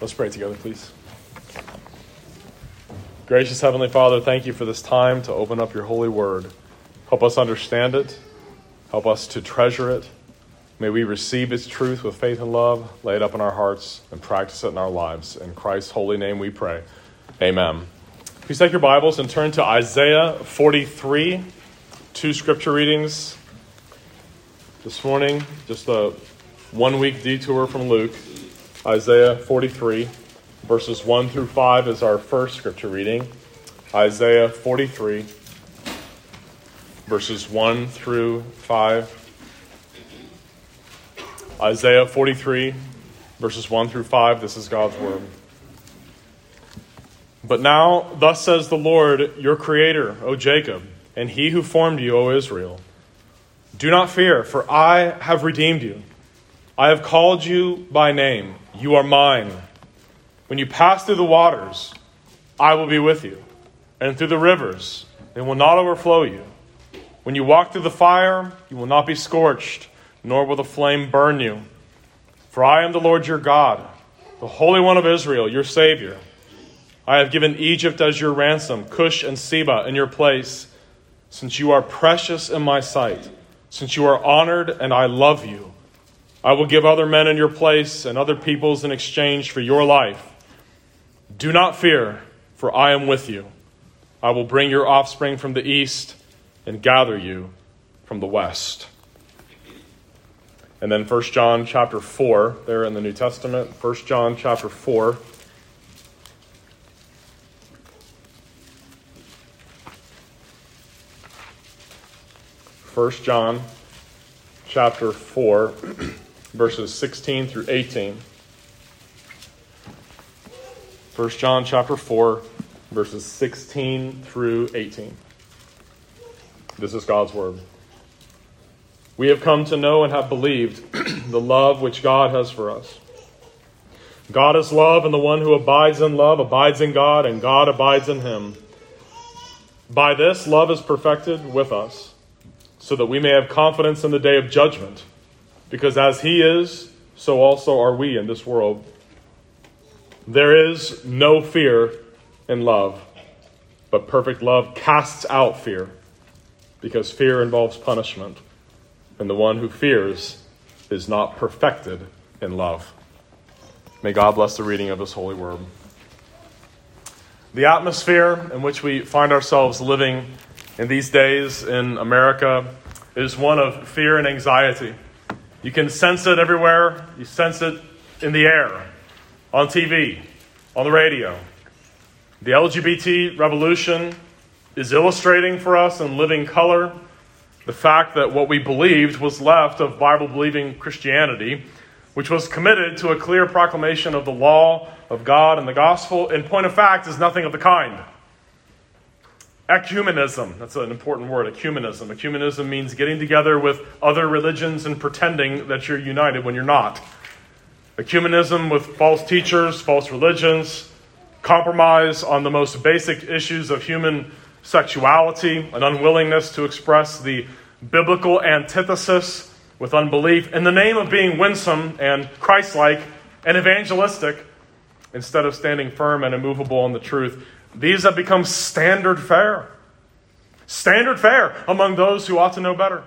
Let's pray together, please. Gracious Heavenly Father, thank you for this time to open up your holy word. Help us understand it. Help us to treasure it. May we receive its truth with faith and love, lay it up in our hearts, and practice it in our lives. In Christ's holy name we pray. Amen. Please take your Bibles and turn to Isaiah 43, two scripture readings this morning. Just a one week detour from Luke. Isaiah 43, verses 1 through 5 is our first scripture reading. Isaiah 43, verses 1 through 5. Isaiah 43, verses 1 through 5. This is God's word. But now, thus says the Lord, your Creator, O Jacob, and He who formed you, O Israel Do not fear, for I have redeemed you. I have called you by name. You are mine. When you pass through the waters, I will be with you, and through the rivers, they will not overflow you. When you walk through the fire, you will not be scorched, nor will the flame burn you. For I am the Lord your God, the Holy One of Israel, your Savior. I have given Egypt as your ransom, Cush and Seba in your place, since you are precious in my sight, since you are honored and I love you. I will give other men in your place and other peoples in exchange for your life. Do not fear, for I am with you. I will bring your offspring from the east and gather you from the west. And then 1 John chapter 4, there in the New Testament, 1 John chapter 4. First John chapter 4 verses 16 through 18. 1 John chapter 4, verses 16 through 18. This is God's word. We have come to know and have believed the love which God has for us. God is love, and the one who abides in love abides in God, and God abides in him. By this, love is perfected with us, so that we may have confidence in the day of judgment because as he is, so also are we in this world. There is no fear in love, but perfect love casts out fear, because fear involves punishment, and the one who fears is not perfected in love. May God bless the reading of his holy word. The atmosphere in which we find ourselves living in these days in America is one of fear and anxiety. You can sense it everywhere. You sense it in the air, on TV, on the radio. The LGBT revolution is illustrating for us in living color the fact that what we believed was left of Bible believing Christianity, which was committed to a clear proclamation of the law of God and the gospel, in point of fact, is nothing of the kind. Ecumenism, that's an important word, ecumenism. Ecumenism means getting together with other religions and pretending that you're united when you're not. Ecumenism with false teachers, false religions, compromise on the most basic issues of human sexuality, an unwillingness to express the biblical antithesis with unbelief in the name of being winsome and Christ like and evangelistic instead of standing firm and immovable on the truth. These have become standard fare. Standard fare among those who ought to know better.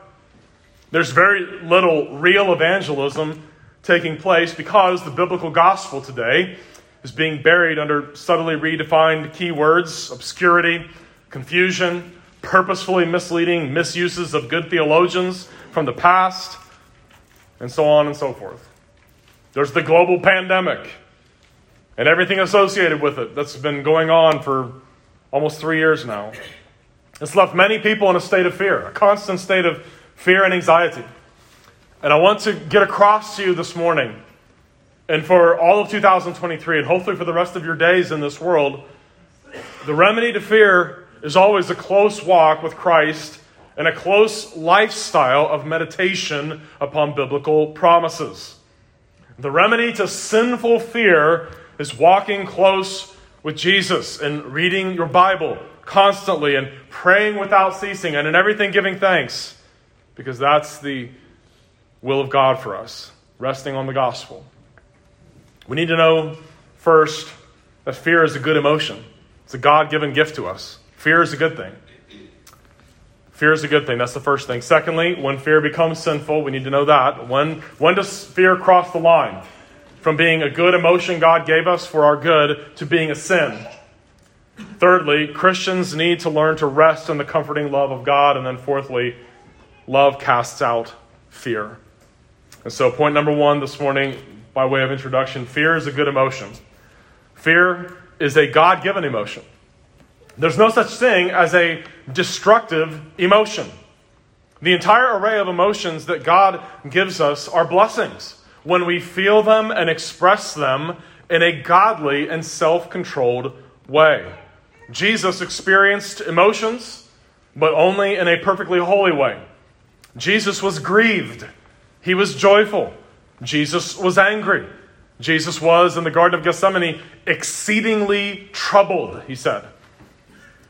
There's very little real evangelism taking place because the biblical gospel today is being buried under subtly redefined keywords, obscurity, confusion, purposefully misleading misuses of good theologians from the past, and so on and so forth. There's the global pandemic and everything associated with it that's been going on for almost three years now. It's left many people in a state of fear, a constant state of fear and anxiety. And I want to get across to you this morning, and for all of 2023, and hopefully for the rest of your days in this world, the remedy to fear is always a close walk with Christ and a close lifestyle of meditation upon biblical promises. The remedy to sinful fear is walking close with Jesus and reading your Bible constantly and praying without ceasing and in everything giving thanks because that's the will of God for us, resting on the gospel. We need to know First, that fear is a good emotion, it's a God given gift to us. Fear is a good thing. Fear is a good thing. That's the first thing. Secondly, when fear becomes sinful, we need to know that. When, when does fear cross the line from being a good emotion God gave us for our good to being a sin? Thirdly, Christians need to learn to rest in the comforting love of God. And then fourthly, love casts out fear. And so, point number one this morning, by way of introduction fear is a good emotion. Fear is a God given emotion. There's no such thing as a destructive emotion. The entire array of emotions that God gives us are blessings when we feel them and express them in a godly and self controlled way. Jesus experienced emotions, but only in a perfectly holy way. Jesus was grieved, he was joyful, Jesus was angry. Jesus was in the Garden of Gethsemane exceedingly troubled, he said.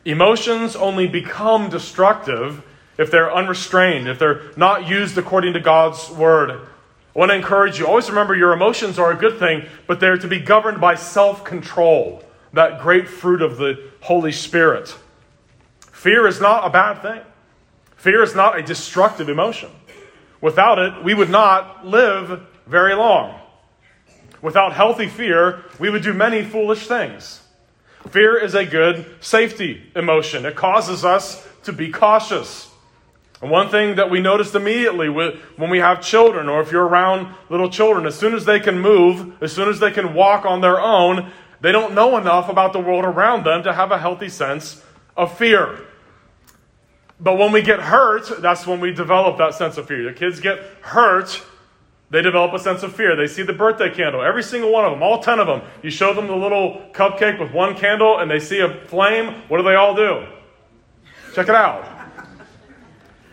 Emotions only become destructive if they're unrestrained, if they're not used according to God's word. I want to encourage you always remember your emotions are a good thing, but they're to be governed by self control, that great fruit of the Holy Spirit. Fear is not a bad thing, fear is not a destructive emotion. Without it, we would not live very long. Without healthy fear, we would do many foolish things. Fear is a good safety emotion. It causes us to be cautious. And one thing that we noticed immediately when we have children, or if you're around little children, as soon as they can move, as soon as they can walk on their own, they don't know enough about the world around them to have a healthy sense of fear. But when we get hurt, that's when we develop that sense of fear. The kids get hurt, they develop a sense of fear. They see the birthday candle, every single one of them, all 10 of them. You show them the little cupcake with one candle and they see a flame. What do they all do? Check it out.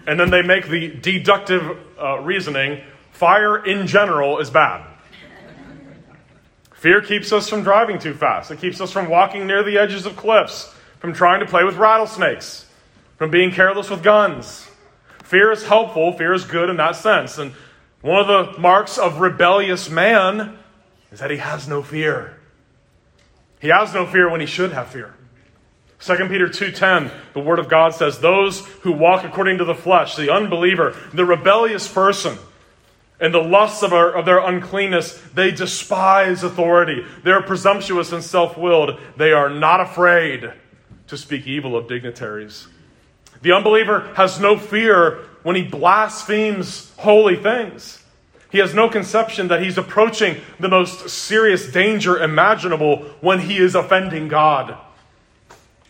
And then they make the deductive uh, reasoning fire in general is bad. Fear keeps us from driving too fast. It keeps us from walking near the edges of cliffs, from trying to play with rattlesnakes, from being careless with guns. Fear is helpful, fear is good in that sense. And one of the marks of rebellious man is that he has no fear. He has no fear when he should have fear. 2 Peter 2:10 the word of God says those who walk according to the flesh the unbeliever the rebellious person and the lusts of, our, of their uncleanness they despise authority they're presumptuous and self-willed they are not afraid to speak evil of dignitaries the unbeliever has no fear when he blasphemes holy things. He has no conception that he's approaching the most serious danger imaginable when he is offending God.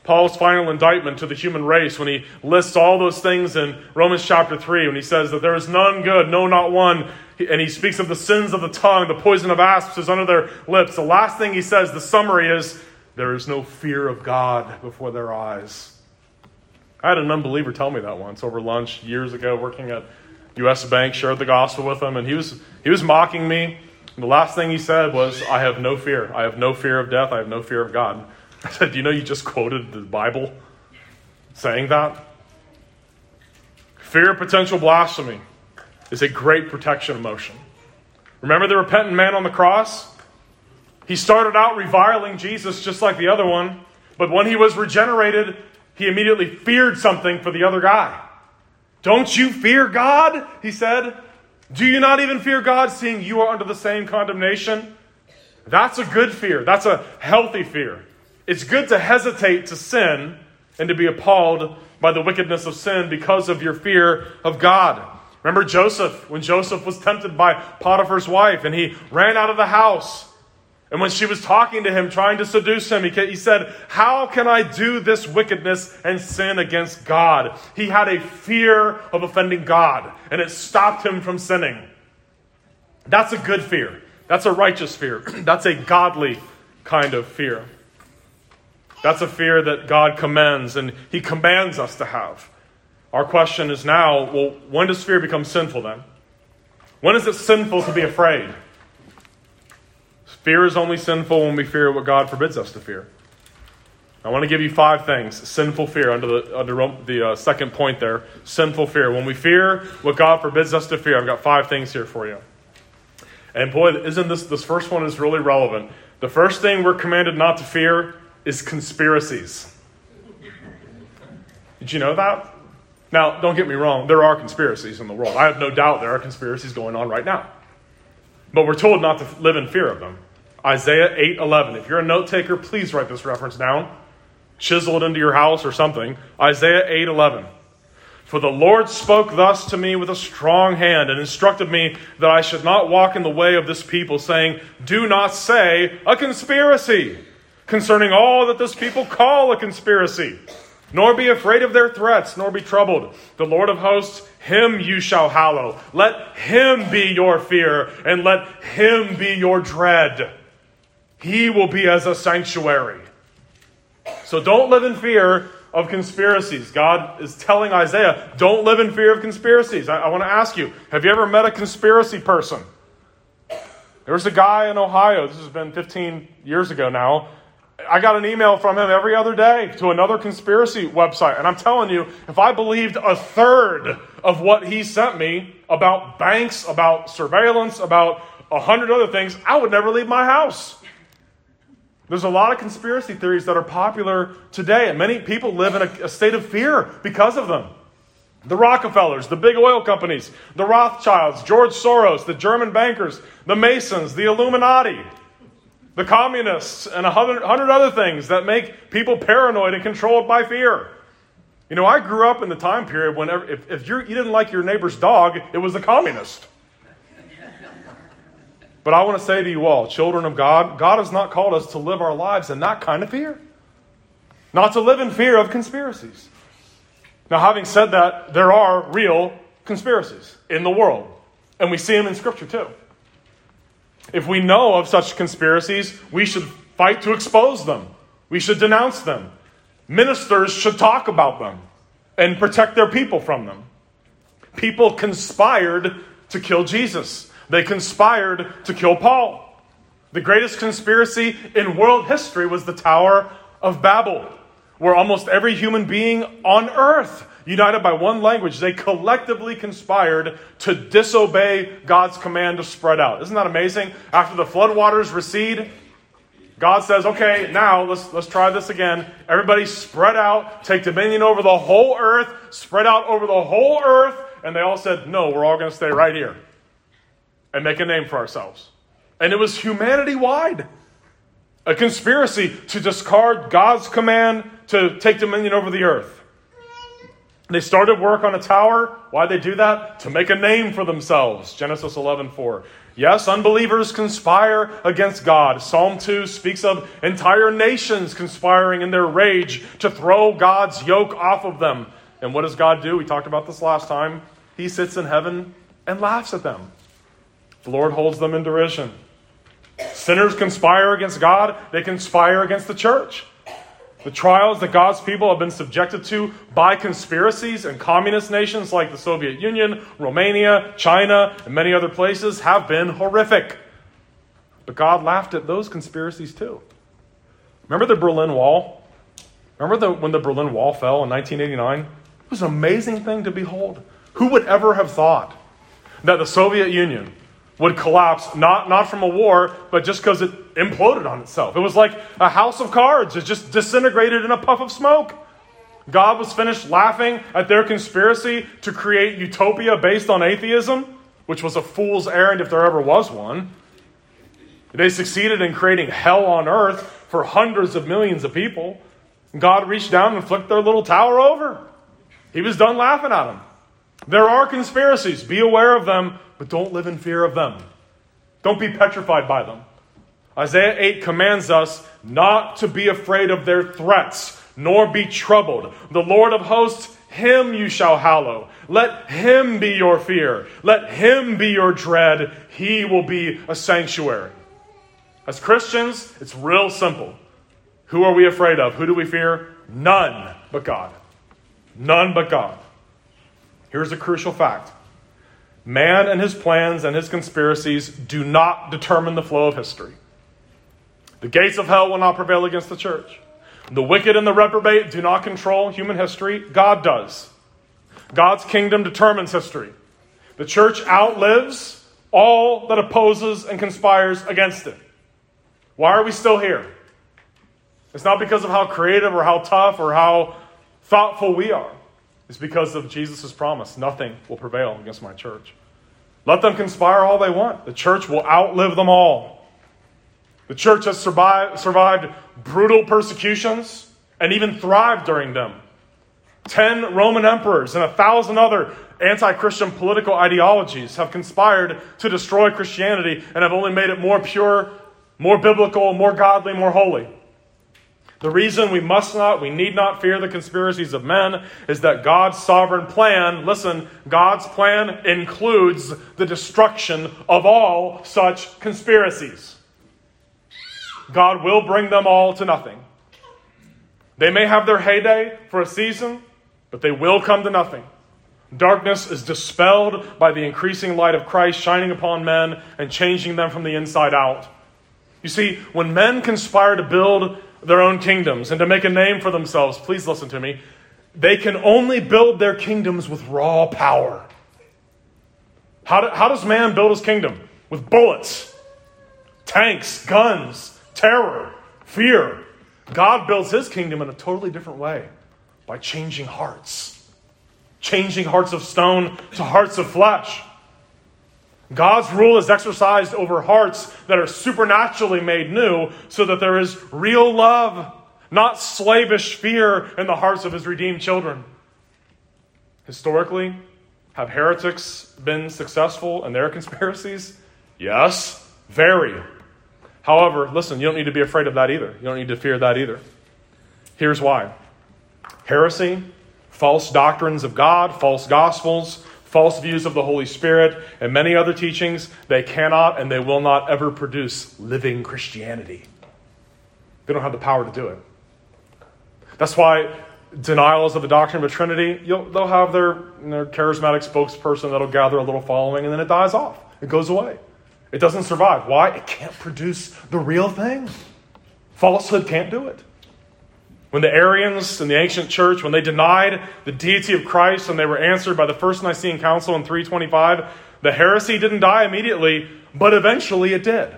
Paul's final indictment to the human race when he lists all those things in Romans chapter 3, when he says that there is none good, no, not one, and he speaks of the sins of the tongue, the poison of asps is under their lips. The last thing he says, the summary is, there is no fear of God before their eyes. I had an unbeliever tell me that once over lunch years ago, working at U.S. Bank, shared the gospel with him, and he was, he was mocking me. And the last thing he said was, I have no fear. I have no fear of death. I have no fear of God. I said, Do you know you just quoted the Bible saying that? Fear of potential blasphemy is a great protection emotion. Remember the repentant man on the cross? He started out reviling Jesus just like the other one, but when he was regenerated, he immediately feared something for the other guy. Don't you fear God? He said. Do you not even fear God, seeing you are under the same condemnation? That's a good fear. That's a healthy fear. It's good to hesitate to sin and to be appalled by the wickedness of sin because of your fear of God. Remember Joseph, when Joseph was tempted by Potiphar's wife and he ran out of the house and when she was talking to him, trying to seduce him, he said, How can I do this wickedness and sin against God? He had a fear of offending God, and it stopped him from sinning. That's a good fear. That's a righteous fear. That's a godly kind of fear. That's a fear that God commends and He commands us to have. Our question is now well, when does fear become sinful then? When is it sinful to be afraid? Fear is only sinful when we fear what God forbids us to fear. I want to give you five things. Sinful fear, under the, under the uh, second point there. Sinful fear. When we fear what God forbids us to fear, I've got five things here for you. And boy, isn't this this first one is really relevant. The first thing we're commanded not to fear is conspiracies. Did you know that? Now, don't get me wrong, there are conspiracies in the world. I have no doubt there are conspiracies going on right now. But we're told not to live in fear of them. Isaiah 8:11. If you're a note taker, please write this reference down. Chisel it into your house or something. Isaiah 8:11. For the Lord spoke thus to me with a strong hand and instructed me that I should not walk in the way of this people, saying, Do not say a conspiracy concerning all that this people call a conspiracy, nor be afraid of their threats, nor be troubled. The Lord of hosts, him you shall hallow. Let him be your fear, and let him be your dread. He will be as a sanctuary. So don't live in fear of conspiracies. God is telling Isaiah, don't live in fear of conspiracies. I, I want to ask you, have you ever met a conspiracy person? There was a guy in Ohio, this has been 15 years ago now. I got an email from him every other day to another conspiracy website. And I'm telling you, if I believed a third of what he sent me about banks, about surveillance, about a hundred other things, I would never leave my house. There's a lot of conspiracy theories that are popular today, and many people live in a, a, state of fear because of them. The Rockefellers, the big oil companies, the Rothschilds, George Soros, the German bankers, the Masons, the Illuminati, the communists, and a hundred, hundred other things that make people paranoid and controlled by fear. You know, I grew up in the time period when if, if you didn't like your neighbor's dog, it was a communist. But I want to say to you all, children of God, God has not called us to live our lives in that kind of fear. Not to live in fear of conspiracies. Now, having said that, there are real conspiracies in the world, and we see them in Scripture too. If we know of such conspiracies, we should fight to expose them, we should denounce them. Ministers should talk about them and protect their people from them. People conspired to kill Jesus. They conspired to kill Paul. The greatest conspiracy in world history was the Tower of Babel, where almost every human being on earth, united by one language, they collectively conspired to disobey God's command to spread out. Isn't that amazing? After the floodwaters recede, God says, okay, now let's, let's try this again. Everybody spread out, take dominion over the whole earth, spread out over the whole earth. And they all said, no, we're all going to stay right here and make a name for ourselves. And it was humanity wide. A conspiracy to discard God's command to take dominion over the earth. They started work on a tower. Why they do that? To make a name for themselves. Genesis 11 4. Yes, unbelievers conspire against God. Psalm 2 speaks of entire nations conspiring in their rage to throw God's yoke off of them. And what does God do? We talked about this last time. He sits in heaven and laughs at them. The Lord holds them in derision. Sinners conspire against God, they conspire against the church. The trials that God's people have been subjected to by conspiracies and communist nations like the Soviet Union, Romania, China, and many other places have been horrific. But God laughed at those conspiracies too. Remember the Berlin Wall? Remember the, when the Berlin Wall fell in 1989? It was an amazing thing to behold. Who would ever have thought that the Soviet Union, would collapse, not, not from a war, but just because it imploded on itself. It was like a house of cards, it just disintegrated in a puff of smoke. God was finished laughing at their conspiracy to create utopia based on atheism, which was a fool's errand if there ever was one. They succeeded in creating hell on earth for hundreds of millions of people. God reached down and flicked their little tower over. He was done laughing at them. There are conspiracies. Be aware of them but don't live in fear of them. Don't be petrified by them. Isaiah 8 commands us not to be afraid of their threats, nor be troubled. The Lord of hosts, him you shall hallow. Let him be your fear. Let him be your dread. He will be a sanctuary. As Christians, it's real simple. Who are we afraid of? Who do we fear? None but God. None but God. Here's a crucial fact Man and his plans and his conspiracies do not determine the flow of history. The gates of hell will not prevail against the church. The wicked and the reprobate do not control human history. God does. God's kingdom determines history. The church outlives all that opposes and conspires against it. Why are we still here? It's not because of how creative or how tough or how thoughtful we are. It's because of Jesus' promise nothing will prevail against my church. Let them conspire all they want. The church will outlive them all. The church has survived, survived brutal persecutions and even thrived during them. Ten Roman emperors and a thousand other anti Christian political ideologies have conspired to destroy Christianity and have only made it more pure, more biblical, more godly, more holy. The reason we must not, we need not fear the conspiracies of men is that God's sovereign plan, listen, God's plan includes the destruction of all such conspiracies. God will bring them all to nothing. They may have their heyday for a season, but they will come to nothing. Darkness is dispelled by the increasing light of Christ shining upon men and changing them from the inside out. You see, when men conspire to build their own kingdoms and to make a name for themselves, please listen to me, they can only build their kingdoms with raw power. How, do, how does man build his kingdom? With bullets, tanks, guns, terror, fear. God builds his kingdom in a totally different way by changing hearts, changing hearts of stone to hearts of flesh. God's rule is exercised over hearts that are supernaturally made new so that there is real love, not slavish fear in the hearts of his redeemed children. Historically, have heretics been successful in their conspiracies? Yes, very. However, listen, you don't need to be afraid of that either. You don't need to fear that either. Here's why heresy, false doctrines of God, false gospels, false views of the Holy Spirit, and many other teachings, they cannot and they will not ever produce living Christianity. They don't have the power to do it. That's why denials of the doctrine of the Trinity, they'll have their, their charismatic spokesperson that'll gather a little following, and then it dies off. It goes away. It doesn't survive. Why? It can't produce the real thing. Falsehood can't do it. When the Arians in the ancient church, when they denied the deity of Christ and they were answered by the First Nicene Council in 325, the heresy didn't die immediately, but eventually it did.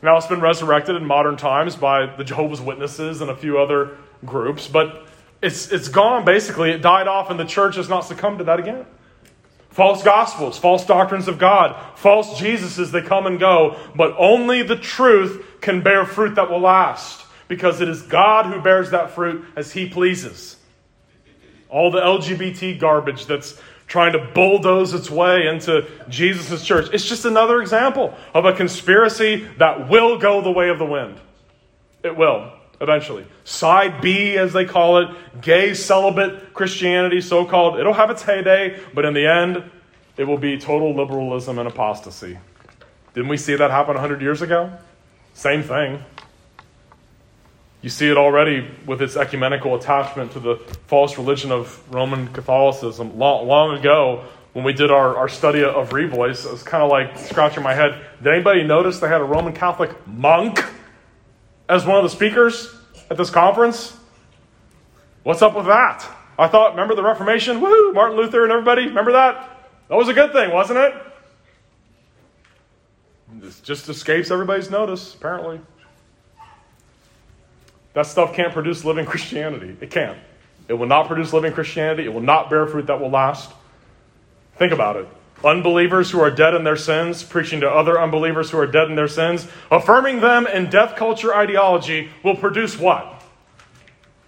Now it's been resurrected in modern times by the Jehovah's Witnesses and a few other groups, but it's, it's gone basically. It died off, and the church has not succumbed to that again. False gospels, false doctrines of God, false Jesuses, they come and go, but only the truth can bear fruit that will last because it is God who bears that fruit as He pleases. All the LGBT garbage that's trying to bulldoze its way into Jesus' church. It's just another example of a conspiracy that will go the way of the wind. It will, eventually. Side B, as they call it, gay celibate Christianity, so called, it'll have its heyday, but in the end, it will be total liberalism and apostasy. Didn't we see that happen 100 years ago? Same thing. You see it already with its ecumenical attachment to the false religion of Roman Catholicism. Long, long ago, when we did our, our study of Revoice, I was kind of like scratching my head. Did anybody notice they had a Roman Catholic monk as one of the speakers at this conference? What's up with that? I thought, remember the Reformation? Woo! Martin Luther and everybody? Remember that? That was a good thing, wasn't it? This just escapes everybody's notice, apparently. That stuff can't produce living Christianity. It can't. It will not produce living Christianity. It will not bear fruit that will last. Think about it. Unbelievers who are dead in their sins, preaching to other unbelievers who are dead in their sins, affirming them in death culture ideology will produce what?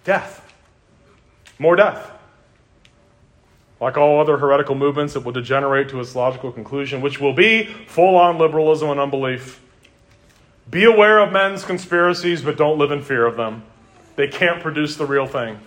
Death. More death. Like all other heretical movements, it will degenerate to its logical conclusion, which will be full on liberalism and unbelief. Be aware of men's conspiracies, but don't live in fear of them. They can't produce the real thing.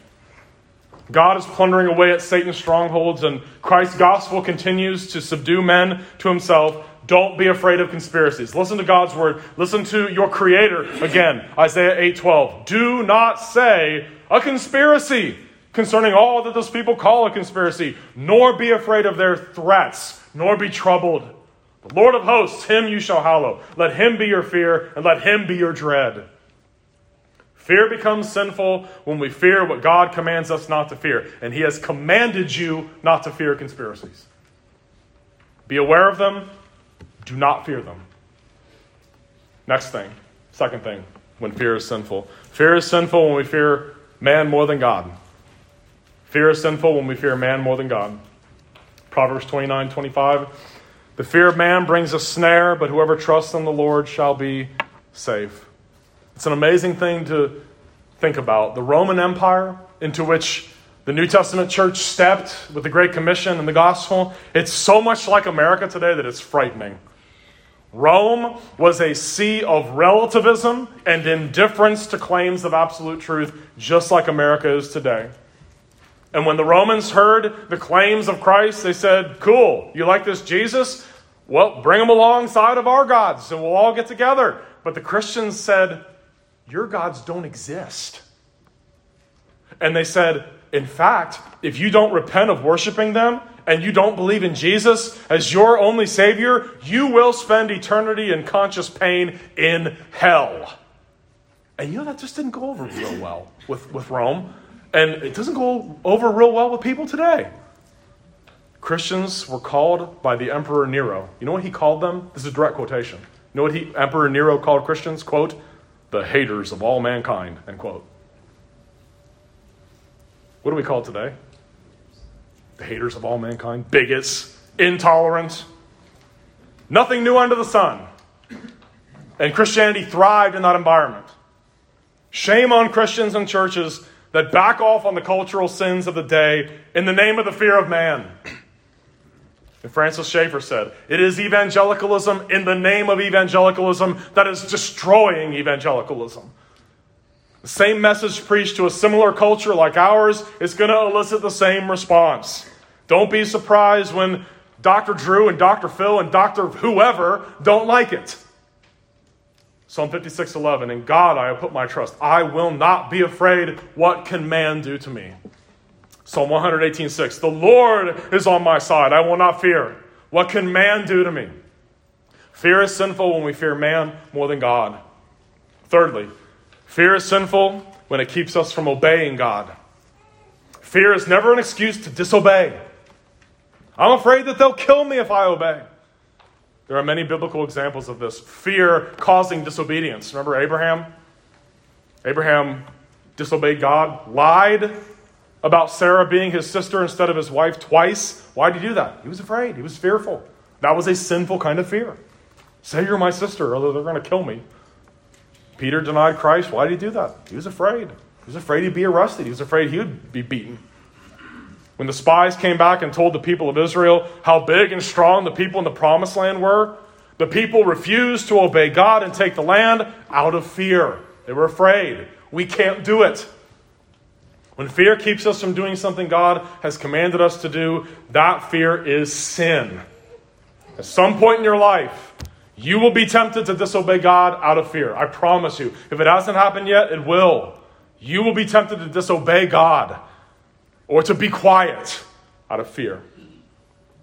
God is plundering away at Satan's strongholds, and Christ's gospel continues to subdue men to himself. Don't be afraid of conspiracies. Listen to God's word. Listen to your creator again. Isaiah 8:12. Do not say a conspiracy concerning all that those people call a conspiracy, nor be afraid of their threats, nor be troubled. The Lord of hosts, him you shall hallow. Let him be your fear, and let him be your dread. Fear becomes sinful when we fear what God commands us not to fear. And he has commanded you not to fear conspiracies. Be aware of them, Do not fear them. Next thing, second thing, when fear is sinful. Fear is sinful when we fear man more than God. Fear is sinful when we fear man more than God. Proverbs 29 25. The fear of man brings a snare, but whoever trusts in the Lord shall be safe. It's an amazing thing to think about. The Roman Empire, into which the New Testament church stepped with the Great Commission and the gospel, it's so much like America today that it's frightening. Rome was a sea of relativism and indifference to claims of absolute truth, just like America is today. And when the Romans heard the claims of Christ, they said, Cool, you like this Jesus? Well, bring him alongside of our gods and we'll all get together. But the Christians said, Your gods don't exist. And they said, In fact, if you don't repent of worshiping them, and you don't believe in Jesus as your only Savior, you will spend eternity in conscious pain in hell. And you know, that just didn't go over real well with, with Rome. And it doesn't go over real well with people today. Christians were called by the Emperor Nero. You know what he called them? This is a direct quotation. You know what he, Emperor Nero called Christians? Quote, the haters of all mankind, end quote. What do we call today? the haters of all mankind, bigots, intolerant. Nothing new under the sun. And Christianity thrived in that environment. Shame on Christians and churches that back off on the cultural sins of the day in the name of the fear of man. And Francis Schaeffer said, It is evangelicalism in the name of evangelicalism that is destroying evangelicalism. The same message preached to a similar culture like ours is going to elicit the same response. Don't be surprised when Dr. Drew and Dr. Phil and Dr. whoever don't like it. Psalm 56:11 In God I have put my trust. I will not be afraid. What can man do to me? Psalm 118:6 The Lord is on my side. I will not fear. What can man do to me? Fear is sinful when we fear man more than God. Thirdly, Fear is sinful when it keeps us from obeying God. Fear is never an excuse to disobey. I'm afraid that they'll kill me if I obey. There are many biblical examples of this fear causing disobedience. Remember Abraham? Abraham disobeyed God, lied about Sarah being his sister instead of his wife twice. Why did he do that? He was afraid, he was fearful. That was a sinful kind of fear. Say you're my sister, or they're going to kill me. Peter denied Christ. Why did he do that? He was afraid. He was afraid he'd be arrested. He was afraid he would be beaten. When the spies came back and told the people of Israel how big and strong the people in the promised land were, the people refused to obey God and take the land out of fear. They were afraid. We can't do it. When fear keeps us from doing something God has commanded us to do, that fear is sin. At some point in your life, you will be tempted to disobey God out of fear. I promise you. If it hasn't happened yet, it will. You will be tempted to disobey God or to be quiet out of fear.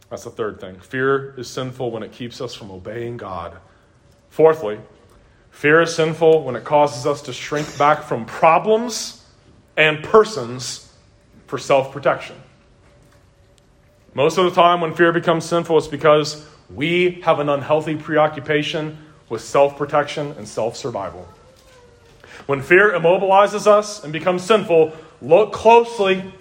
That's the third thing. Fear is sinful when it keeps us from obeying God. Fourthly, fear is sinful when it causes us to shrink back from problems and persons for self protection. Most of the time, when fear becomes sinful, it's because we have an unhealthy preoccupation with self protection and self survival. When fear immobilizes us and becomes sinful, look closely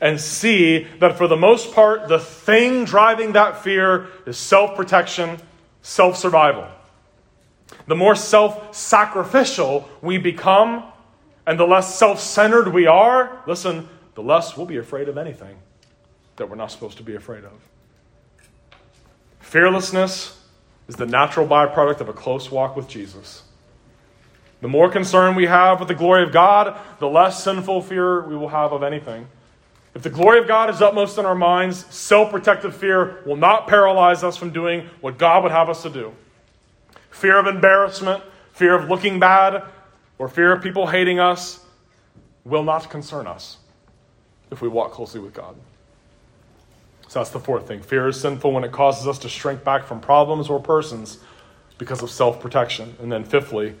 and see that for the most part, the thing driving that fear is self protection, self survival. The more self sacrificial we become, and the less self centered we are, listen, the less we'll be afraid of anything that we're not supposed to be afraid of. Fearlessness is the natural byproduct of a close walk with Jesus. The more concern we have with the glory of God, the less sinful fear we will have of anything. If the glory of God is upmost in our minds, self protective fear will not paralyze us from doing what God would have us to do. Fear of embarrassment, fear of looking bad, or fear of people hating us will not concern us if we walk closely with God. So that's the fourth thing. Fear is sinful when it causes us to shrink back from problems or persons because of self protection. And then, fifthly,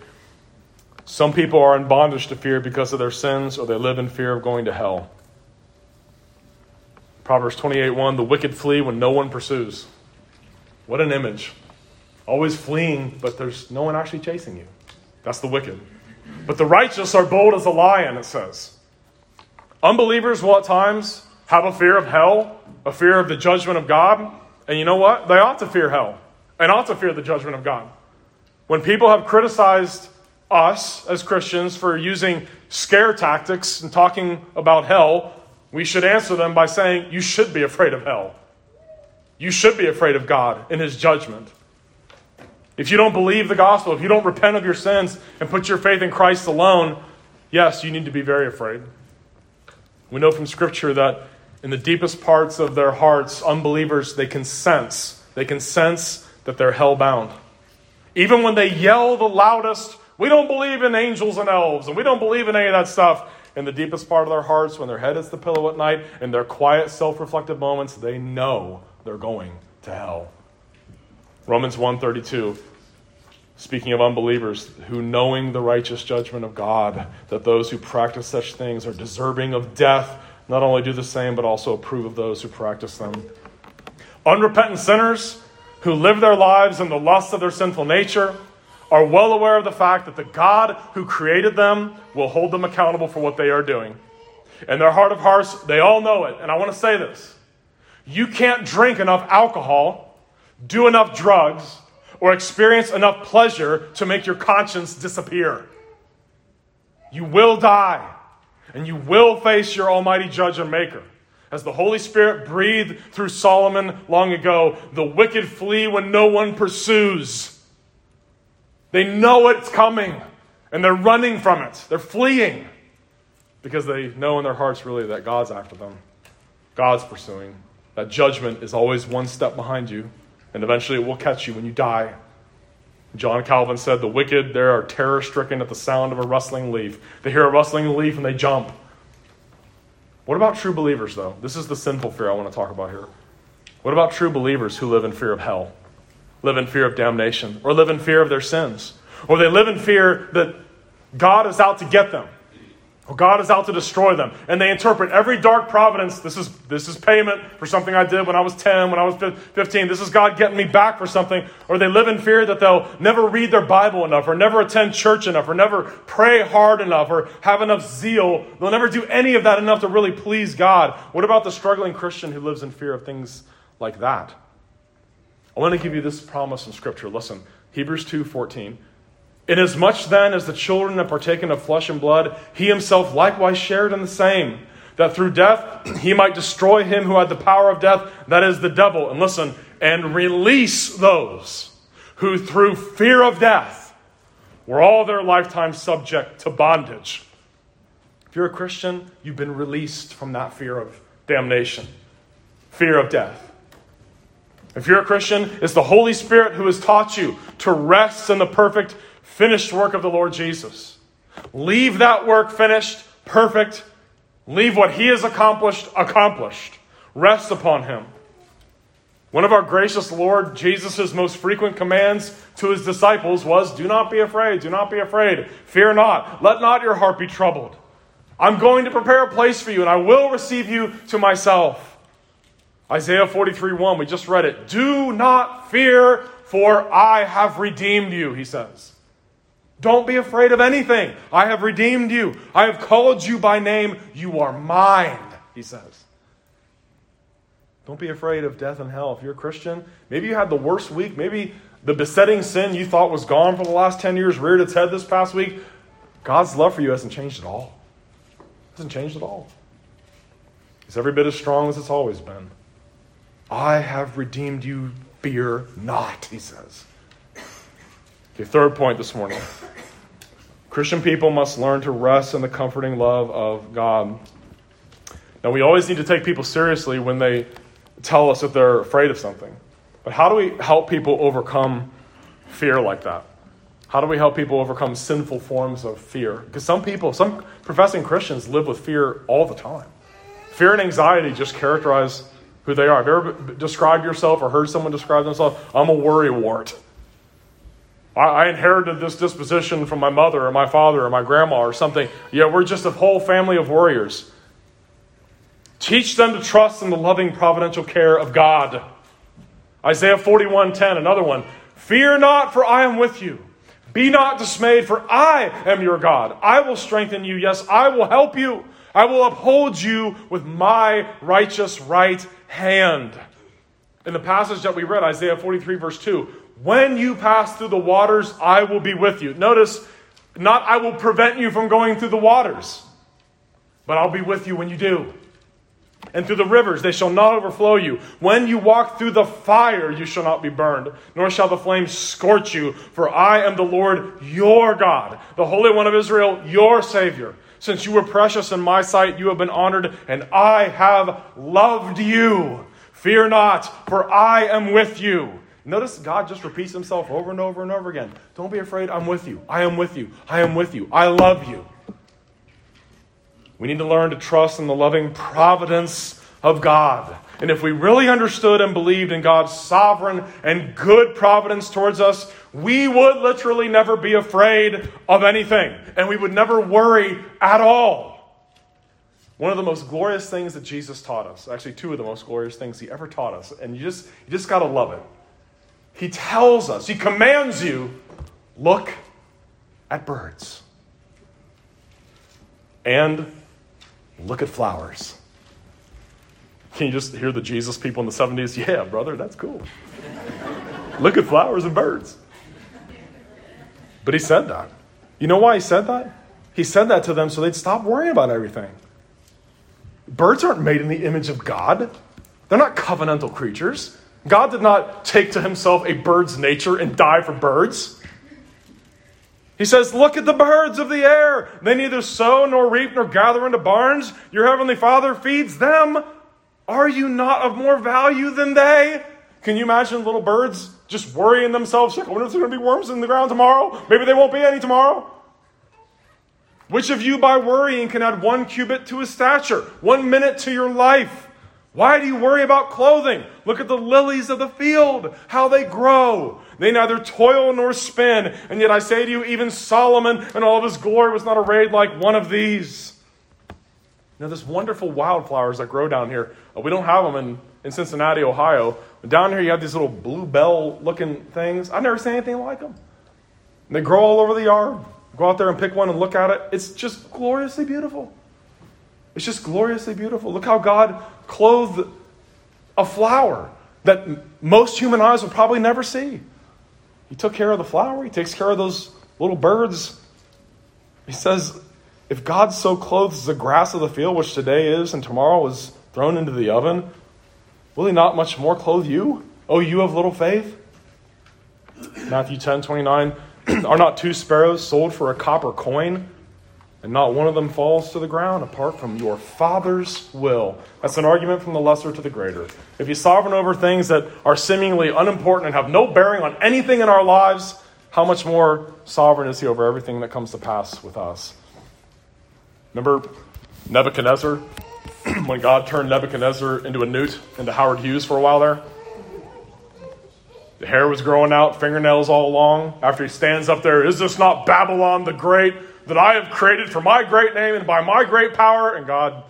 some people are in bondage to fear because of their sins or they live in fear of going to hell. Proverbs 28 1 The wicked flee when no one pursues. What an image. always fleeing, but there's no one actually chasing you. That's the wicked. But the righteous are bold as a lion, it says. Unbelievers will at times have a fear of hell, a fear of the judgment of God. And you know what? They ought to fear hell and ought to fear the judgment of God. When people have criticized us as Christians for using scare tactics and talking about hell, we should answer them by saying, You should be afraid of hell. You should be afraid of God in His judgment. If you don't believe the gospel, if you don't repent of your sins and put your faith in Christ alone, yes, you need to be very afraid. We know from Scripture that in the deepest parts of their hearts, unbelievers, they can sense, they can sense that they're hell bound. Even when they yell the loudest, we don't believe in angels and elves, and we don't believe in any of that stuff. In the deepest part of their hearts, when their head hits the pillow at night, in their quiet, self reflective moments, they know they're going to hell. Romans 132 speaking of unbelievers who knowing the righteous judgment of God that those who practice such things are deserving of death not only do the same but also approve of those who practice them unrepentant sinners who live their lives in the lust of their sinful nature are well aware of the fact that the God who created them will hold them accountable for what they are doing. In their heart of hearts, they all know it. And I want to say this you can't drink enough alcohol, do enough drugs, or experience enough pleasure to make your conscience disappear. You will die, and you will face your Almighty Judge and Maker. As the Holy Spirit breathed through Solomon long ago, the wicked flee when no one pursues. They know it's coming, and they're running from it. They're fleeing because they know in their hearts really that God's after them, God's pursuing. That judgment is always one step behind you, and eventually it will catch you when you die. John Calvin said, The wicked there are terror stricken at the sound of a rustling leaf. They hear a rustling leaf and they jump. What about true believers, though? This is the sinful fear I want to talk about here. What about true believers who live in fear of hell, live in fear of damnation, or live in fear of their sins? Or they live in fear that God is out to get them. Or God is out to destroy them. And they interpret every dark providence. This is, this is payment for something I did when I was 10, when I was 15. This is God getting me back for something. Or they live in fear that they'll never read their Bible enough, or never attend church enough, or never pray hard enough, or have enough zeal. They'll never do any of that enough to really please God. What about the struggling Christian who lives in fear of things like that? I want to give you this promise in Scripture. Listen, Hebrews 2 14. Inasmuch then as the children have partaken of flesh and blood, he himself likewise shared in the same, that through death he might destroy him who had the power of death, that is the devil. And listen, and release those who through fear of death were all their lifetime subject to bondage. If you're a Christian, you've been released from that fear of damnation, fear of death. If you're a Christian, it's the Holy Spirit who has taught you to rest in the perfect finished work of the Lord Jesus. Leave that work finished, perfect. Leave what He has accomplished, accomplished. Rest upon Him. One of our gracious Lord Jesus' most frequent commands to his disciples was Do not be afraid, do not be afraid, fear not, let not your heart be troubled. I'm going to prepare a place for you, and I will receive you to myself. Isaiah 43 1, we just read it. Do not fear, for I have redeemed you, he says. Don't be afraid of anything. I have redeemed you. I have called you by name. You are mine, he says. Don't be afraid of death and hell. If you're a Christian, maybe you had the worst week. Maybe the besetting sin you thought was gone for the last 10 years reared its head this past week. God's love for you hasn't changed at all. It hasn't changed at all. It's every bit as strong as it's always been. I have redeemed you. Fear not, he says. The third point this morning Christian people must learn to rest in the comforting love of God. Now, we always need to take people seriously when they tell us that they're afraid of something. But how do we help people overcome fear like that? How do we help people overcome sinful forms of fear? Because some people, some professing Christians live with fear all the time. Fear and anxiety just characterize who they are. Have you ever described yourself or heard someone describe themselves? I'm a worry wart. I, inherited this disposition from my mother or my father or my grandma or something. Yeah, we're just a whole family of warriors. Teach them to trust in the loving providential care of God. Isaiah 41:10, another one. Fear not, for I am with you. Be not dismayed, for I am your God. I will strengthen you. Yes, I will help you. I will uphold you with my righteous right hand. In the passage that we read, Isaiah 43, verse 2, when you pass through the waters, I will be with you. Notice, not I will prevent you from going through the waters, but I'll be with you when you do. And through the rivers, they shall not overflow you. When you walk through the fire, you shall not be burned, nor shall the flames scorch you. For I am the Lord your God, the Holy One of Israel, your Savior. Since you were precious in my sight, you have been honored, and I have loved you. Fear not, for I am with you. Notice God just repeats himself over and over and over again. Don't be afraid, I'm with you. I am with you. I am with you. I love you. We need to learn to trust in the loving providence of God. And if we really understood and believed in God's sovereign and good providence towards us, we would literally never be afraid of anything. And we would never worry at all. One of the most glorious things that Jesus taught us, actually, two of the most glorious things he ever taught us, and you just, you just got to love it. He tells us, he commands you, look at birds. And Look at flowers. Can you just hear the Jesus people in the 70s? Yeah, brother, that's cool. Look at flowers and birds. But he said that. You know why he said that? He said that to them so they'd stop worrying about everything. Birds aren't made in the image of God, they're not covenantal creatures. God did not take to himself a bird's nature and die for birds. He says, Look at the birds of the air. They neither sow nor reap nor gather into barns. Your heavenly Father feeds them. Are you not of more value than they? Can you imagine little birds just worrying themselves? Like, I wonder if there's going to be worms in the ground tomorrow. Maybe there won't be any tomorrow. Which of you, by worrying, can add one cubit to his stature, one minute to your life? Why do you worry about clothing? Look at the lilies of the field, how they grow. They neither toil nor spin. And yet I say to you, even Solomon in all of his glory was not arrayed like one of these. Now, there's wonderful wildflowers that grow down here. Uh, we don't have them in, in Cincinnati, Ohio. But down here, you have these little bluebell looking things. I've never seen anything like them. And they grow all over the yard. Go out there and pick one and look at it. It's just gloriously beautiful. It's just gloriously beautiful. Look how God clothed a flower that most human eyes would probably never see. He took care of the flower, He takes care of those little birds. He says, if God so clothes the grass of the field, which today is and tomorrow is thrown into the oven, will He not much more clothe you? Oh, you have little faith? Matthew 10 29. Are not two sparrows sold for a copper coin? and not one of them falls to the ground apart from your Father's will. That's an argument from the lesser to the greater. If He's sovereign over things that are seemingly unimportant and have no bearing on anything in our lives, how much more sovereign is He over everything that comes to pass with us? Remember Nebuchadnezzar? when God turned Nebuchadnezzar into a newt, into Howard Hughes for a while there? The hair was growing out, fingernails all along. After he stands up there, is this not Babylon the Great? that I have created for my great name and by my great power, and God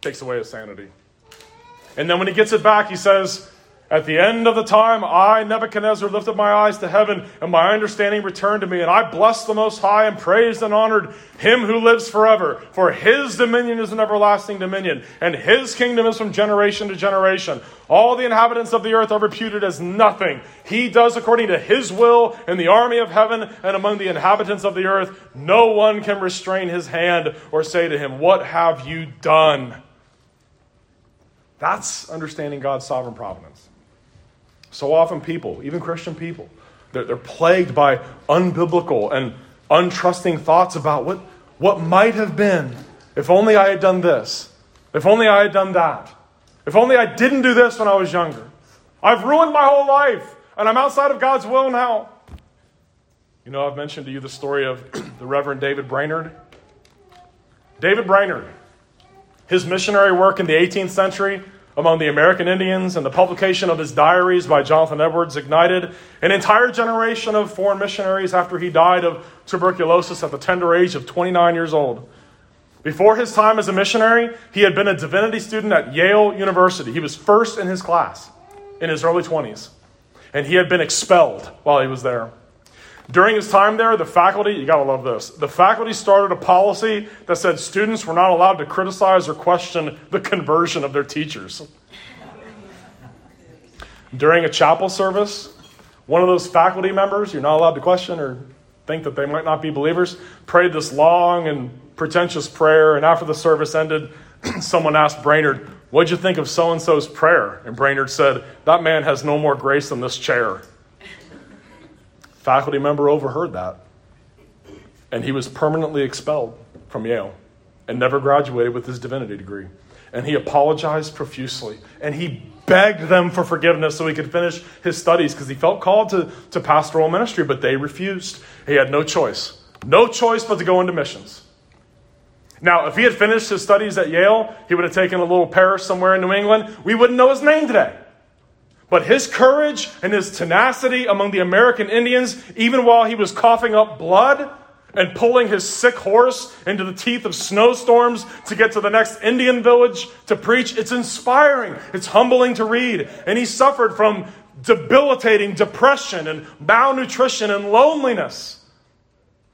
takes away his sanity. And then when he gets it back, he says, at the end of the time, I, Nebuchadnezzar, lifted my eyes to heaven, and my understanding returned to me, and I blessed the Most High and praised and honored him who lives forever. For his dominion is an everlasting dominion, and his kingdom is from generation to generation. All the inhabitants of the earth are reputed as nothing. He does according to his will in the army of heaven and among the inhabitants of the earth. No one can restrain his hand or say to him, What have you done? That's understanding God's sovereign providence. So often, people, even Christian people, they're, they're plagued by unbiblical and untrusting thoughts about what, what might have been if only I had done this, if only I had done that, if only I didn't do this when I was younger. I've ruined my whole life, and I'm outside of God's will now. You know, I've mentioned to you the story of the Reverend David Brainerd. David Brainerd, his missionary work in the 18th century among the American Indians, and the publication of his diaries by Jonathan Edwards ignited an entire generation of foreign missionaries after he died of tuberculosis at the tender age of 29 years old. Before his time as a missionary, he had been a divinity student at Yale University. He was first in his class in his early 20s. and he had been expelled while he was there. During his time there, the faculty, you gotta love this, the faculty started a policy that said students were not allowed to criticize or question the conversion of their teachers. During a chapel service, one of those faculty members, you're not allowed to question or think that they might not be believers, prayed this long and pretentious prayer, and after the service ended, someone asked Brainerd, What'd you think of so and so's prayer? And Brainerd said, That man has no more grace than this chair. Faculty member overheard that. And he was permanently expelled from Yale and never graduated with his divinity degree. And he apologized profusely. And he begged them for forgiveness so he could finish his studies because he felt called to, to pastoral ministry, but they refused. He had no choice. No choice but to go into missions. Now, if he had finished his studies at Yale, he would have taken a little parish somewhere in New England. We wouldn't know his name today. But his courage and his tenacity among the American Indians, even while he was coughing up blood and pulling his sick horse into the teeth of snowstorms to get to the next Indian village to preach, it's inspiring. It's humbling to read. And he suffered from debilitating depression and malnutrition and loneliness.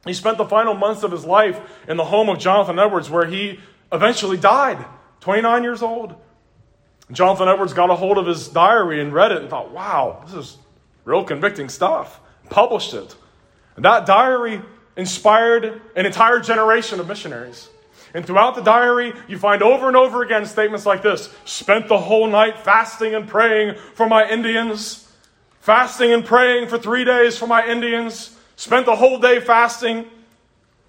He spent the final months of his life in the home of Jonathan Edwards, where he eventually died, 29 years old. Jonathan Edwards got a hold of his diary and read it and thought, wow, this is real convicting stuff. Published it. And that diary inspired an entire generation of missionaries. And throughout the diary, you find over and over again statements like this Spent the whole night fasting and praying for my Indians, fasting and praying for three days for my Indians spent the whole day fasting.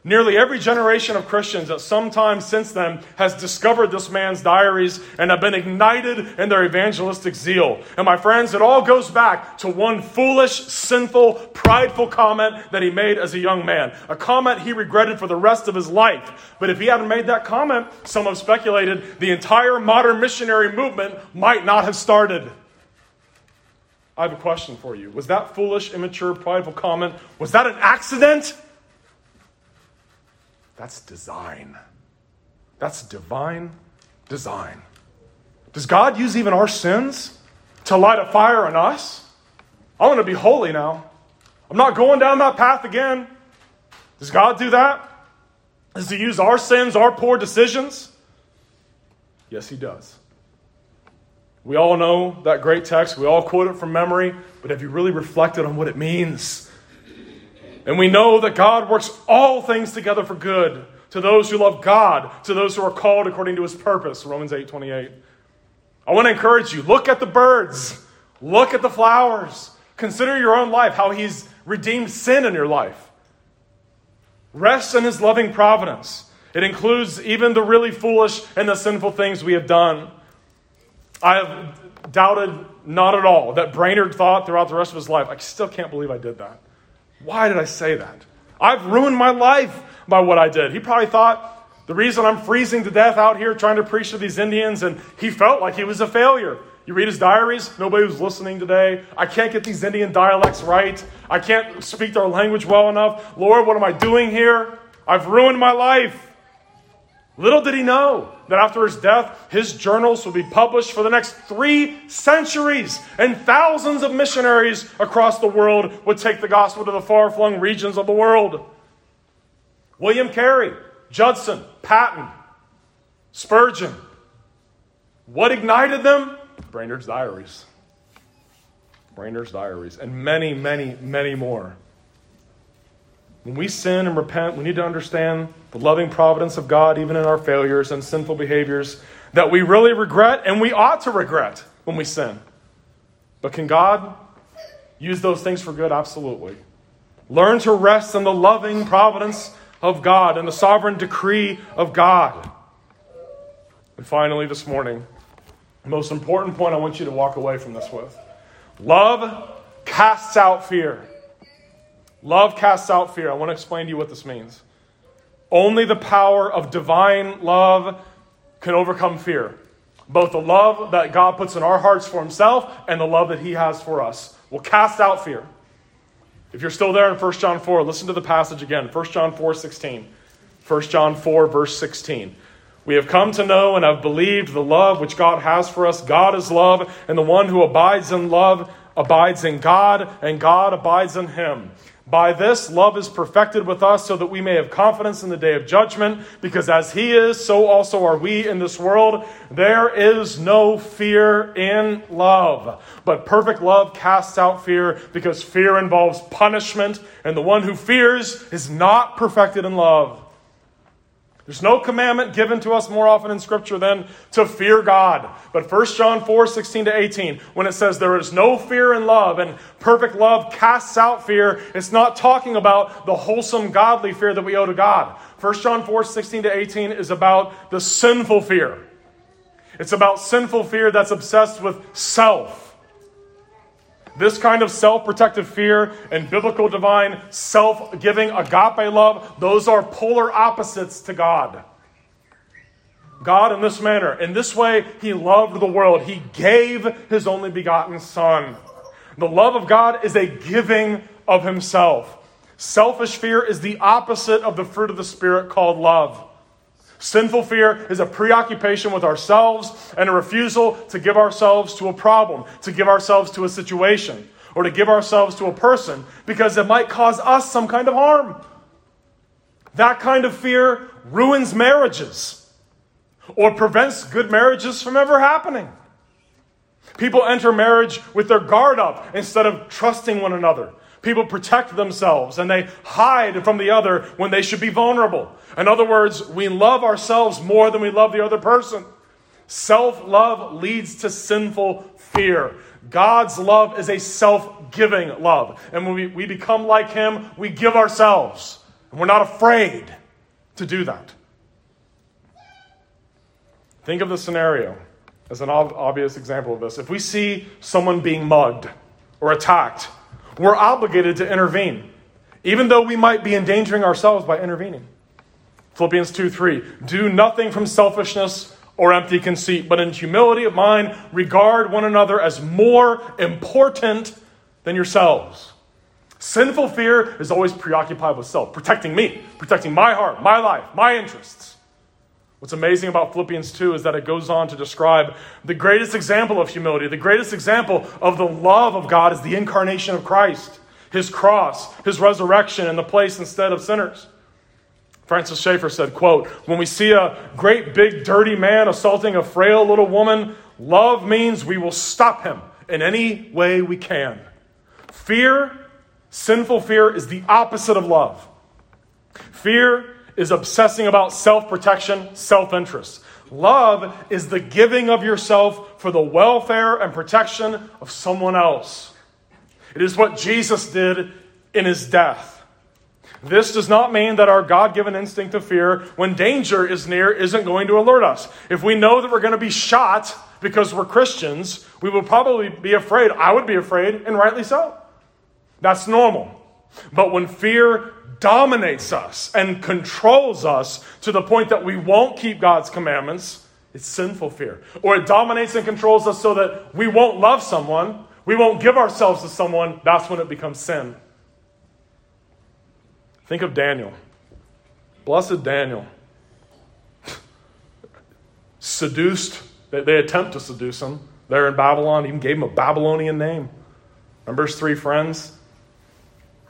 Nearly every generation of Christians at some time since then has discovered this man's diaries and have been ignited in their evangelistic zeal. And my friends, it all goes back to one foolish, sinful, prideful comment that he made as a young man. A comment he regretted for the rest of his life. But if he hadn't made that comment, some have speculated the entire modern missionary movement might not have started. I have a question for you. Was that foolish, immature, prideful comment, was that an accident? That's design. That's divine design. Does God use even our sins to light a fire on us? I want to be holy now. I'm not going down that path again. Does God do that? Does He use our sins, our poor decisions? Yes, He does. We all know that great text. We all quote it from memory, but have you really reflected on what it means? And we know that God works all things together for good to those who love God, to those who are called according to his purpose. Romans 8 28. I want to encourage you look at the birds, look at the flowers, consider your own life, how he's redeemed sin in your life. Rest in his loving providence. It includes even the really foolish and the sinful things we have done. I have doubted not at all that Brainerd thought throughout the rest of his life, I still can't believe I did that. Why did I say that? I've ruined my life by what I did. He probably thought the reason I'm freezing to death out here trying to preach to these Indians, and he felt like he was a failure. You read his diaries, nobody was listening today. I can't get these Indian dialects right. I can't speak their language well enough. Lord, what am I doing here? I've ruined my life. Little did he know that after his death, his journals would be published for the next three centuries, and thousands of missionaries across the world would take the gospel to the far flung regions of the world. William Carey, Judson, Patton, Spurgeon. What ignited them? Brainerd's diaries. Brainerd's diaries, and many, many, many more. When we sin and repent, we need to understand the loving providence of God, even in our failures and sinful behaviors that we really regret and we ought to regret when we sin. But can God use those things for good? Absolutely. Learn to rest in the loving providence of God and the sovereign decree of God. And finally, this morning, the most important point I want you to walk away from this with love casts out fear. Love casts out fear. I want to explain to you what this means. Only the power of divine love can overcome fear. Both the love that God puts in our hearts for Himself and the love that He has for us will cast out fear. If you're still there in 1 John 4, listen to the passage again 1 John 4 16. 1 John 4, verse 16. We have come to know and have believed the love which God has for us. God is love, and the one who abides in love abides in God, and God abides in him. By this, love is perfected with us so that we may have confidence in the day of judgment, because as He is, so also are we in this world. There is no fear in love. But perfect love casts out fear, because fear involves punishment, and the one who fears is not perfected in love. There's no commandment given to us more often in Scripture than to fear God. But 1 John 4 16 to 18, when it says there is no fear in love and perfect love casts out fear, it's not talking about the wholesome, godly fear that we owe to God. 1 John 4 16 to 18 is about the sinful fear. It's about sinful fear that's obsessed with self. This kind of self protective fear and biblical divine self giving agape love, those are polar opposites to God. God, in this manner, in this way, He loved the world. He gave His only begotten Son. The love of God is a giving of Himself. Selfish fear is the opposite of the fruit of the Spirit called love. Sinful fear is a preoccupation with ourselves and a refusal to give ourselves to a problem, to give ourselves to a situation, or to give ourselves to a person because it might cause us some kind of harm. That kind of fear ruins marriages or prevents good marriages from ever happening. People enter marriage with their guard up instead of trusting one another. People protect themselves and they hide from the other when they should be vulnerable. In other words, we love ourselves more than we love the other person. Self love leads to sinful fear. God's love is a self giving love. And when we, we become like Him, we give ourselves. And we're not afraid to do that. Think of the scenario as an obvious example of this. If we see someone being mugged or attacked, we're obligated to intervene, even though we might be endangering ourselves by intervening. Philippians 2 3. Do nothing from selfishness or empty conceit, but in humility of mind, regard one another as more important than yourselves. Sinful fear is always preoccupied with self, protecting me, protecting my heart, my life, my interests. What's amazing about Philippians 2 is that it goes on to describe the greatest example of humility, the greatest example of the love of God is the incarnation of Christ, his cross, his resurrection and the place instead of sinners. Francis Schaeffer said, quote, When we see a great big dirty man assaulting a frail little woman, love means we will stop him in any way we can. Fear, sinful fear, is the opposite of love. Fear is obsessing about self protection, self interest. Love is the giving of yourself for the welfare and protection of someone else. It is what Jesus did in his death. This does not mean that our God given instinct of fear, when danger is near, isn't going to alert us. If we know that we're going to be shot because we're Christians, we will probably be afraid. I would be afraid, and rightly so. That's normal. But when fear dominates us and controls us to the point that we won't keep God's commandments, it's sinful fear. Or it dominates and controls us so that we won't love someone, we won't give ourselves to someone, that's when it becomes sin. Think of Daniel. Blessed Daniel. Seduced, they, they attempt to seduce him. There in Babylon, even gave him a Babylonian name. Remember his three friends?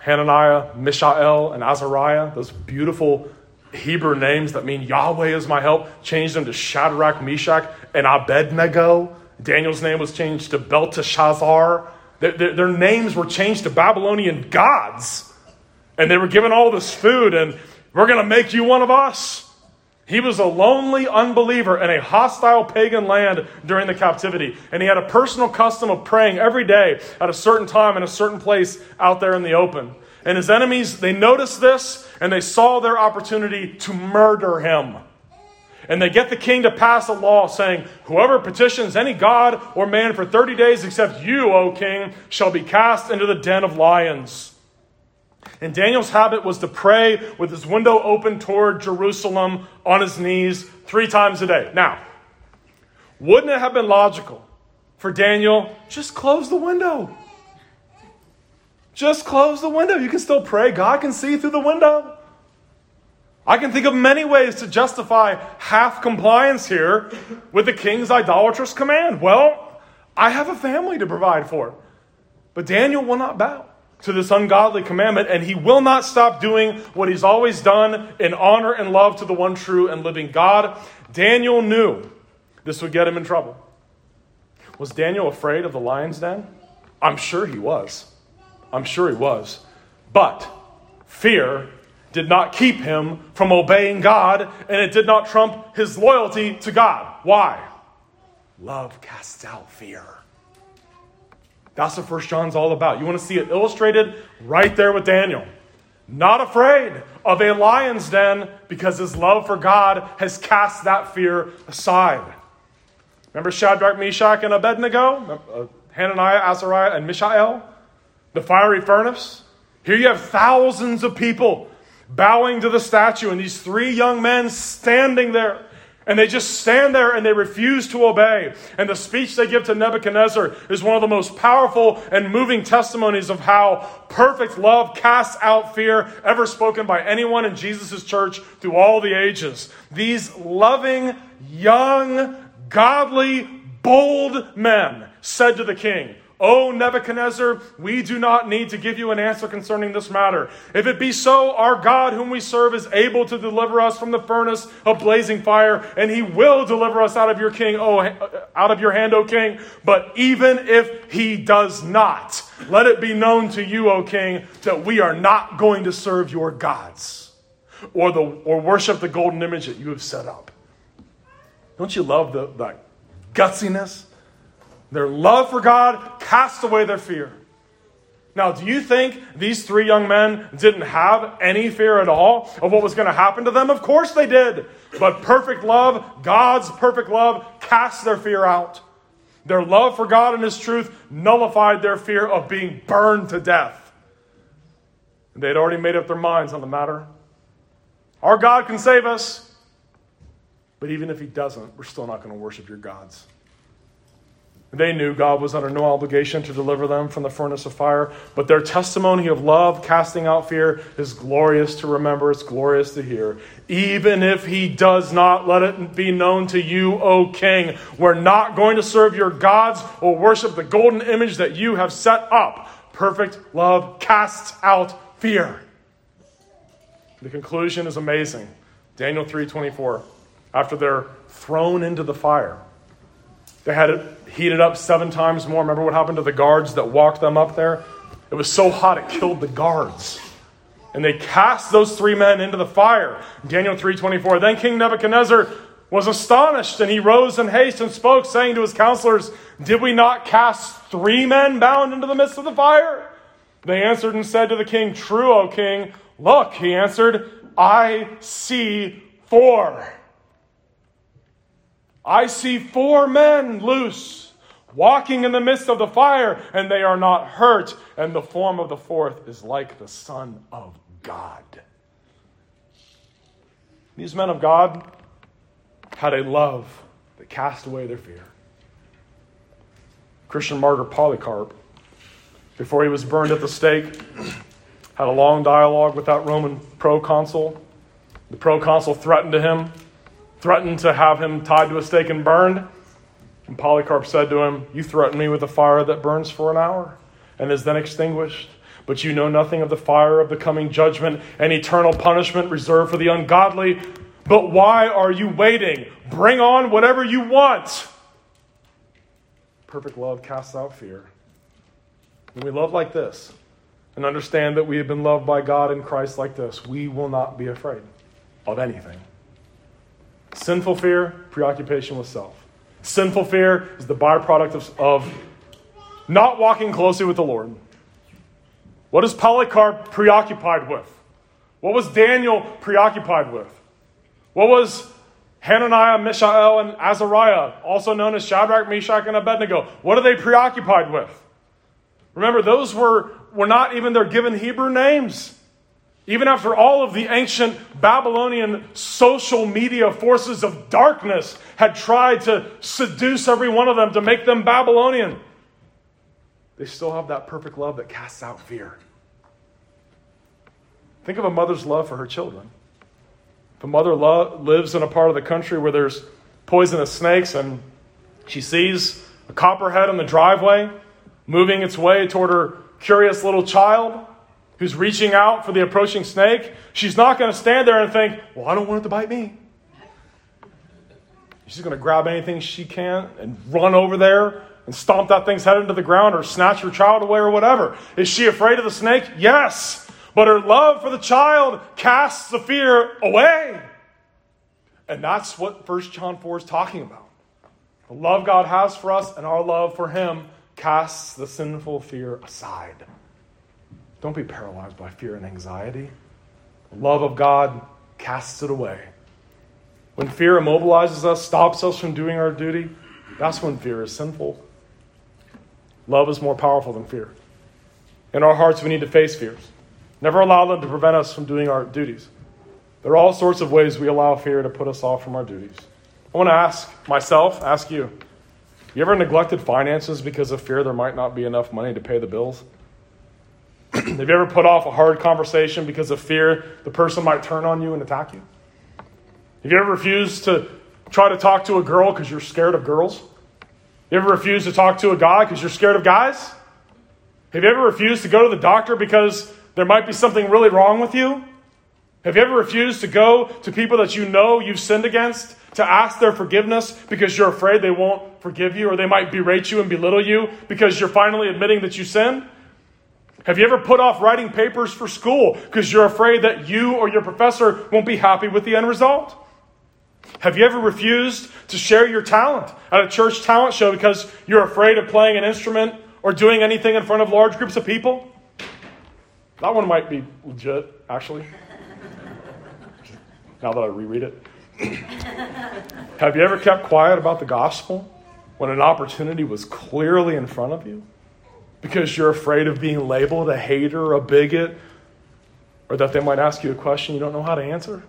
Hananiah, Mishael, and Azariah, those beautiful Hebrew names that mean Yahweh is my help, changed them to Shadrach, Meshach, and Abednego. Daniel's name was changed to Belteshazzar. Their, their, their, names were changed to Babylonian gods. And they were given all this food, and we're going to make you one of us. He was a lonely unbeliever in a hostile pagan land during the captivity. And he had a personal custom of praying every day at a certain time in a certain place out there in the open. And his enemies, they noticed this and they saw their opportunity to murder him. And they get the king to pass a law saying, Whoever petitions any god or man for 30 days except you, O king, shall be cast into the den of lions. And Daniel's habit was to pray with his window open toward Jerusalem on his knees three times a day. Now, wouldn't it have been logical for Daniel just close the window? Just close the window. You can still pray. God can see through the window. I can think of many ways to justify half compliance here with the king's idolatrous command. Well, I have a family to provide for. But Daniel will not bow to this ungodly commandment, and he will not stop doing what he's always done in honor and love to the one true and living God. Daniel knew this would get him in trouble. Was Daniel afraid of the lion's den? I'm sure he was. I'm sure he was. But fear did not keep him from obeying God, and it did not trump his loyalty to God. Why? Love casts out fear. That's what First John's all about. You want to see it illustrated right there with Daniel. Not afraid of a lion's den because his love for God has cast that fear aside. Remember Shadrach, Meshach, and Abednego? Uh, Hananiah, Azariah, and Mishael? The fiery furnace? Here you have thousands of people bowing to the statue, and these three young men standing there. And they just stand there and they refuse to obey. And the speech they give to Nebuchadnezzar is one of the most powerful and moving testimonies of how perfect love casts out fear ever spoken by anyone in Jesus' church through all the ages. These loving, young, godly, bold men said to the king, O Nebuchadnezzar, we do not need to give you an answer concerning this matter. If it be so, our God, whom we serve, is able to deliver us from the furnace of blazing fire, and he will deliver us out of your king, oh, out of your hand, O king. But even if he does not, let it be known to you, O king, that we are not going to serve your gods or, the, or worship the golden image that you have set up. Don't you love the, the gutsiness? Their love for God cast away their fear. Now, do you think these three young men didn't have any fear at all of what was going to happen to them? Of course they did. But perfect love, God's perfect love, cast their fear out. Their love for God and His truth nullified their fear of being burned to death. They had already made up their minds on the matter. Our God can save us, but even if He doesn't, we're still not going to worship your gods. They knew God was under no obligation to deliver them from the furnace of fire, but their testimony of love, casting out fear, is glorious to remember. It's glorious to hear. Even if he does not, let it be known to you, O king. We're not going to serve your gods or worship the golden image that you have set up. Perfect love casts out fear. The conclusion is amazing. Daniel 3:24. After they're thrown into the fire, they had it heated up seven times more. Remember what happened to the guards that walked them up there? It was so hot it killed the guards. And they cast those three men into the fire. Daniel 3:24. Then King Nebuchadnezzar was astonished, and he rose in haste and spoke, saying to his counselors, Did we not cast three men bound into the midst of the fire? They answered and said to the king, True, O king. Look, he answered, I see four. I see four men loose, walking in the midst of the fire, and they are not hurt, and the form of the fourth is like the Son of God. These men of God had a love that cast away their fear. Christian martyr Polycarp, before he was burned at the stake, had a long dialogue with that Roman proconsul. The proconsul threatened to him threatened to have him tied to a stake and burned. And Polycarp said to him, You threaten me with a fire that burns for an hour and is then extinguished. But you know nothing of the fire of the coming judgment and eternal punishment reserved for the ungodly. But why are you waiting? Bring on whatever you want. Perfect love casts out fear. When we love like this and understand that we have been loved by God in Christ like this, we will not be afraid of anything. Sinful fear, preoccupation with self. Sinful fear is the byproduct of, of not walking closely with the Lord. What is Polycarp preoccupied with? What was Daniel preoccupied with? What was Hananiah, Mishael, and Azariah, also known as Shadrach, Meshach, and Abednego? What are they preoccupied with? Remember, those were, were not even their given Hebrew names. Even after all of the ancient Babylonian social media forces of darkness had tried to seduce every one of them to make them Babylonian, they still have that perfect love that casts out fear. Think of a mother's love for her children. If a mother lo- lives in a part of the country where there's poisonous snakes and she sees a copperhead in the driveway, moving its way toward her curious little child who's reaching out for the approaching snake, she's not going to stand there and think, Well, I don't want it to bite me. She's going to grab anything she can and run over there and stomp that thing's head into the ground or snatch her child away or whatever. Is she afraid of the snake? Yes. But her love for the child casts the fear away. And that's what 1 John 4 is talking about. The love God has for us and our love for Him casts the sinful fear aside. Don't be paralyzed by fear and anxiety. The love of God casts it away. When fear immobilizes us, stops us from doing our duty, that's when fear is sinful. Love is more powerful than fear. In our hearts, we need to face fears. Never allow them to prevent us from doing our duties. There are all sorts of ways we allow fear to put us off from our duties. I want to ask myself, ask you, you ever neglected finances because of fear there might not be enough money to pay the bills? Have you ever put off a hard conversation because of fear the person might turn on you and attack you? Have you ever refused to try to talk to a girl because you're scared of girls? You ever refused to talk to a guy because you're scared of guys? Have you ever refused to go to the doctor because there might be something really wrong with you? Have you ever refused to go to people that you know you've sinned against to ask their forgiveness because you're afraid they won't forgive you or they might berate you and belittle you because you're finally admitting that you sinned? Have you ever put off writing papers for school because you're afraid that you or your professor won't be happy with the end result? Have you ever refused to share your talent at a church talent show because you're afraid of playing an instrument or doing anything in front of large groups of people? That one might be legit, actually. now that I reread it. Have you ever kept quiet about the gospel when an opportunity was clearly in front of you? Because you're afraid of being labeled a hater, a bigot, or that they might ask you a question you don't know how to answer?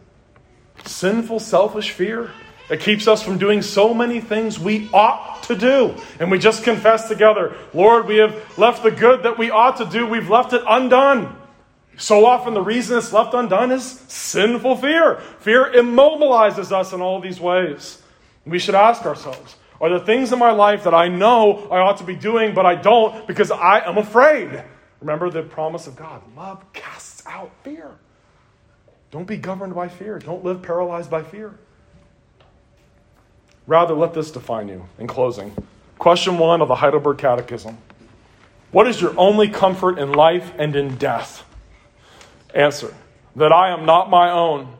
Sinful, selfish fear that keeps us from doing so many things we ought to do. And we just confess together, Lord, we have left the good that we ought to do, we've left it undone. So often, the reason it's left undone is sinful fear. Fear immobilizes us in all these ways. We should ask ourselves Are there things in my life that I know I ought to be doing, but I don't because I am afraid? Remember the promise of God love casts out fear. Don't be governed by fear, don't live paralyzed by fear. Rather, let this define you in closing. Question one of the Heidelberg Catechism What is your only comfort in life and in death? Answer that I am not my own,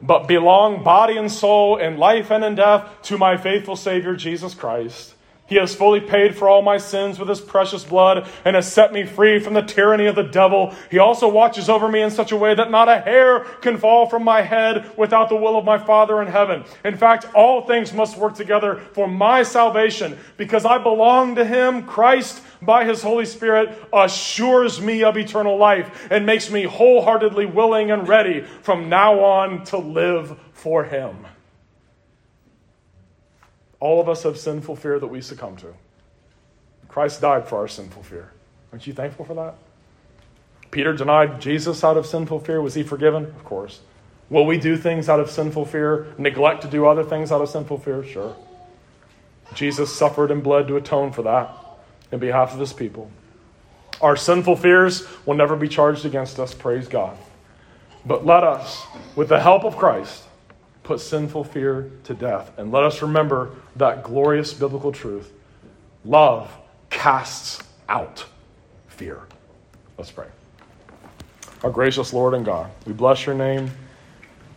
but belong body and soul in life and in death to my faithful Savior Jesus Christ. He has fully paid for all my sins with his precious blood and has set me free from the tyranny of the devil. He also watches over me in such a way that not a hair can fall from my head without the will of my Father in heaven. In fact, all things must work together for my salvation because I belong to him. Christ, by his Holy Spirit, assures me of eternal life and makes me wholeheartedly willing and ready from now on to live for him. All of us have sinful fear that we succumb to. Christ died for our sinful fear. Aren't you thankful for that? Peter denied Jesus out of sinful fear. Was he forgiven? Of course. Will we do things out of sinful fear, neglect to do other things out of sinful fear? Sure. Jesus suffered and bled to atone for that in behalf of his people. Our sinful fears will never be charged against us, praise God. But let us, with the help of Christ, put sinful fear to death. And let us remember that glorious biblical truth love casts out fear. Let's pray. Our gracious Lord and God, we bless your name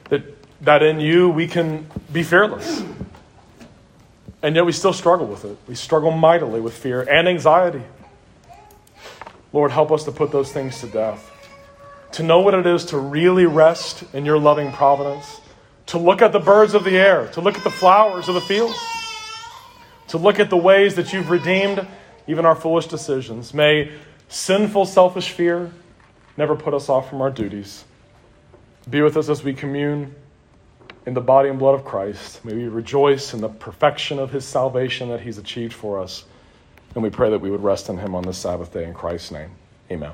that, that in you we can be fearless. And yet we still struggle with it. We struggle mightily with fear and anxiety. Lord, help us to put those things to death. To know what it is to really rest in your loving providence to look at the birds of the air, to look at the flowers of the field, to look at the ways that you've redeemed even our foolish decisions. May sinful, selfish fear never put us off from our duties. Be with us as we commune in the body and blood of Christ. May we rejoice in the perfection of his salvation that he's achieved for us. And we pray that we would rest in him on this Sabbath day in Christ's name. Amen.